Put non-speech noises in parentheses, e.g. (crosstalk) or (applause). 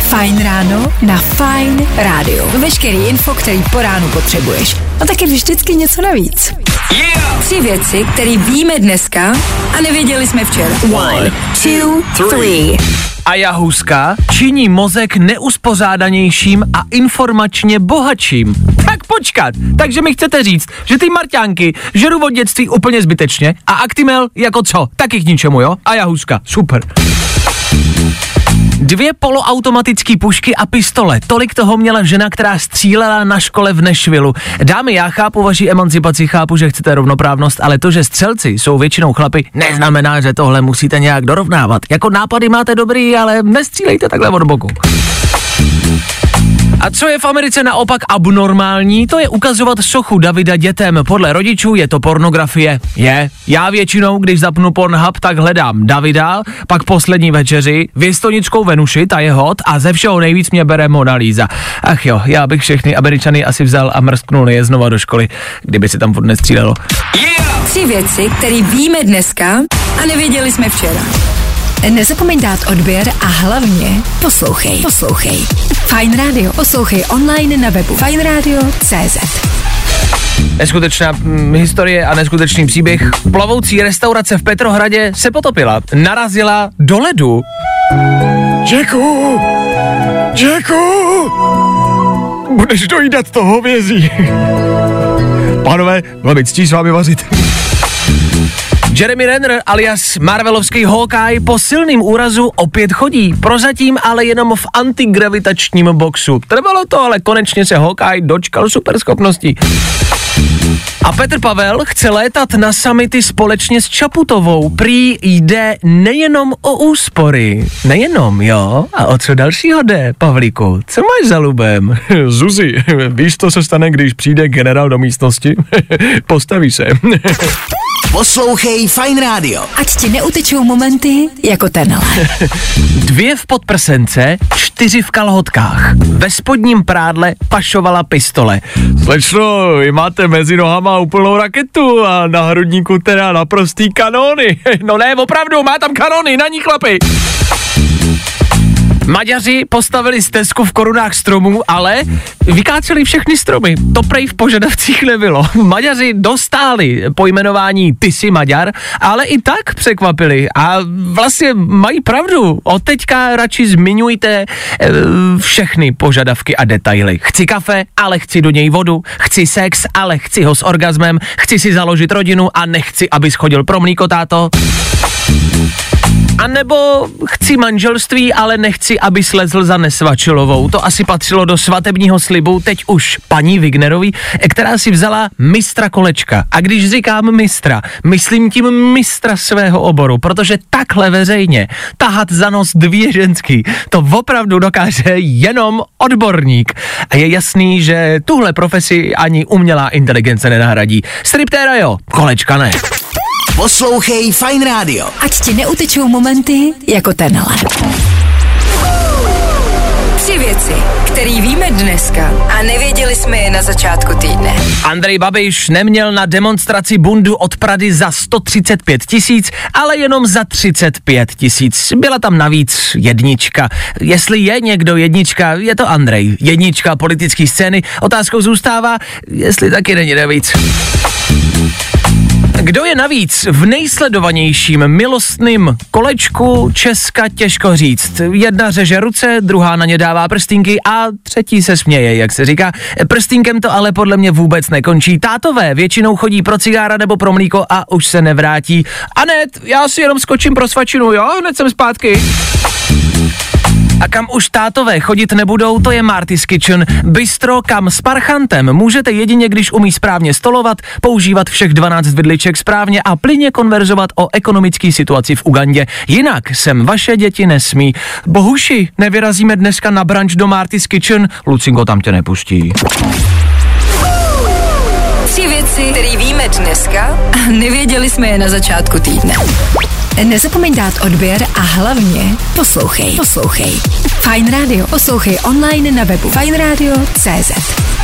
Fajn ráno na Fajn rádiu. Veškerý info, který po ránu potřebuješ. A taky vždycky něco navíc. Yeah! Tři věci, které víme dneska a nevěděli jsme včera. One, two, three. A jahuska činí mozek neuspořádanějším a informačně bohatším. Tak počkat, takže mi chcete říct, že ty marťánky žeru od dětství úplně zbytečně a Actimel jako co? Taky k ničemu, jo? A jahuska, super. Dvě poloautomatické pušky a pistole. Tolik toho měla žena, která střílela na škole v Nešvilu. Dámy, já chápu vaši emancipaci, chápu, že chcete rovnoprávnost, ale to, že střelci jsou většinou chlapy, neznamená, že tohle musíte nějak dorovnávat. Jako nápady máte dobrý, ale nestřílejte takhle od boku. A co je v Americe naopak abnormální, to je ukazovat sochu Davida dětem. Podle rodičů je to pornografie. Je. Já většinou, když zapnu Pornhub, tak hledám Davida, pak poslední večeři, věstonickou Venuši, ta je hot a ze všeho nejvíc mě bere Mona Lisa. Ach jo, já bych všechny Američany asi vzal a mrsknul je znova do školy, kdyby si tam furt nestřílelo. Yeah! Tři věci, které víme dneska a nevěděli jsme včera. Nezapomeň dát odběr a hlavně poslouchej. Poslouchej. Fine Radio. Poslouchej online na webu fineradio.cz Neskutečná hm, historie a neskutečný příběh. Plovoucí restaurace v Petrohradě se potopila. Narazila do ledu. Jacku! Jacku! Budeš dojídat to hovězí. Pánové, by ctí s vámi vařit. Jeremy Renner alias Marvelovský Hawkeye po silným úrazu opět chodí, prozatím ale jenom v antigravitačním boxu. Trvalo to, ale konečně se Hawkeye dočkal superschopností. A Petr Pavel chce létat na samity společně s Čaputovou. Prý jde nejenom o úspory. Nejenom, jo? A o co dalšího jde, Pavlíku? Co máš za lubem? (laughs) Zuzi, víš, co se stane, když přijde generál do místnosti? (laughs) Postaví se. (laughs) Poslouchej Fine Radio. Ať ti neutečou momenty jako tenhle. (laughs) Dvě v podprsence, čtyři v kalhotkách. Ve spodním prádle pašovala pistole. Slečno, vy máte mezi nohama úplnou raketu a na hrudníku teda naprostý kanóny. (laughs) No ne, opravdu, má tam kanóny, na ní chlapy. Maďaři postavili stezku v korunách stromů, ale vykáceli všechny stromy. To prej v požadavcích nebylo. (laughs) Maďaři dostáli pojmenování Ty jsi Maďar, ale i tak překvapili. A vlastně mají pravdu. Od teďka radši zmiňujte e, všechny požadavky a detaily. Chci kafe, ale chci do něj vodu. Chci sex, ale chci ho s orgazmem. Chci si založit rodinu a nechci, aby schodil pro mlíko táto. A nebo chci manželství, ale nechci, aby slezl za nesvačilovou. To asi patřilo do svatebního slibu teď už paní Wignerový, která si vzala mistra kolečka. A když říkám mistra, myslím tím mistra svého oboru, protože takhle veřejně tahat za nos dvě ženský, to opravdu dokáže jenom odborník. A je jasný, že tuhle profesi ani umělá inteligence nenahradí. Striptéra jo, kolečka ne. Poslouchej Fine Radio. Ať ti neutečou momenty jako tenhle. Tři věci, které víme dneska a nevěděli jsme je na začátku týdne. Andrej Babiš neměl na demonstraci bundu od Prady za 135 tisíc, ale jenom za 35 tisíc. Byla tam navíc jednička. Jestli je někdo jednička, je to Andrej. Jednička politické scény. Otázkou zůstává, jestli taky není navíc. Kdo je navíc v nejsledovanějším milostným kolečku Česka těžko říct. Jedna řeže ruce, druhá na ně dává prstínky a třetí se směje, jak se říká. Prstínkem to ale podle mě vůbec nekončí. Tátové většinou chodí pro cigára nebo pro mlíko a už se nevrátí. Anet, já si jenom skočím pro svačinu, jo? Hned jsem zpátky. A kam už tátové chodit nebudou, to je Marty's Kitchen. Bistro, kam s parchantem můžete jedině, když umí správně stolovat, používat všech 12 vidliček správně a plyně konverzovat o ekonomické situaci v Ugandě. Jinak sem vaše děti nesmí. Bohuši, nevyrazíme dneska na branč do Marty's Kitchen, Lucinko tam tě nepustí. Tři věci, které víme dneska nevěděli jsme je na začátku týdne. Nezapomeň dát odběr a hlavně poslouchej. Poslouchej. Fine Radio. Poslouchej online na webu fineradio.cz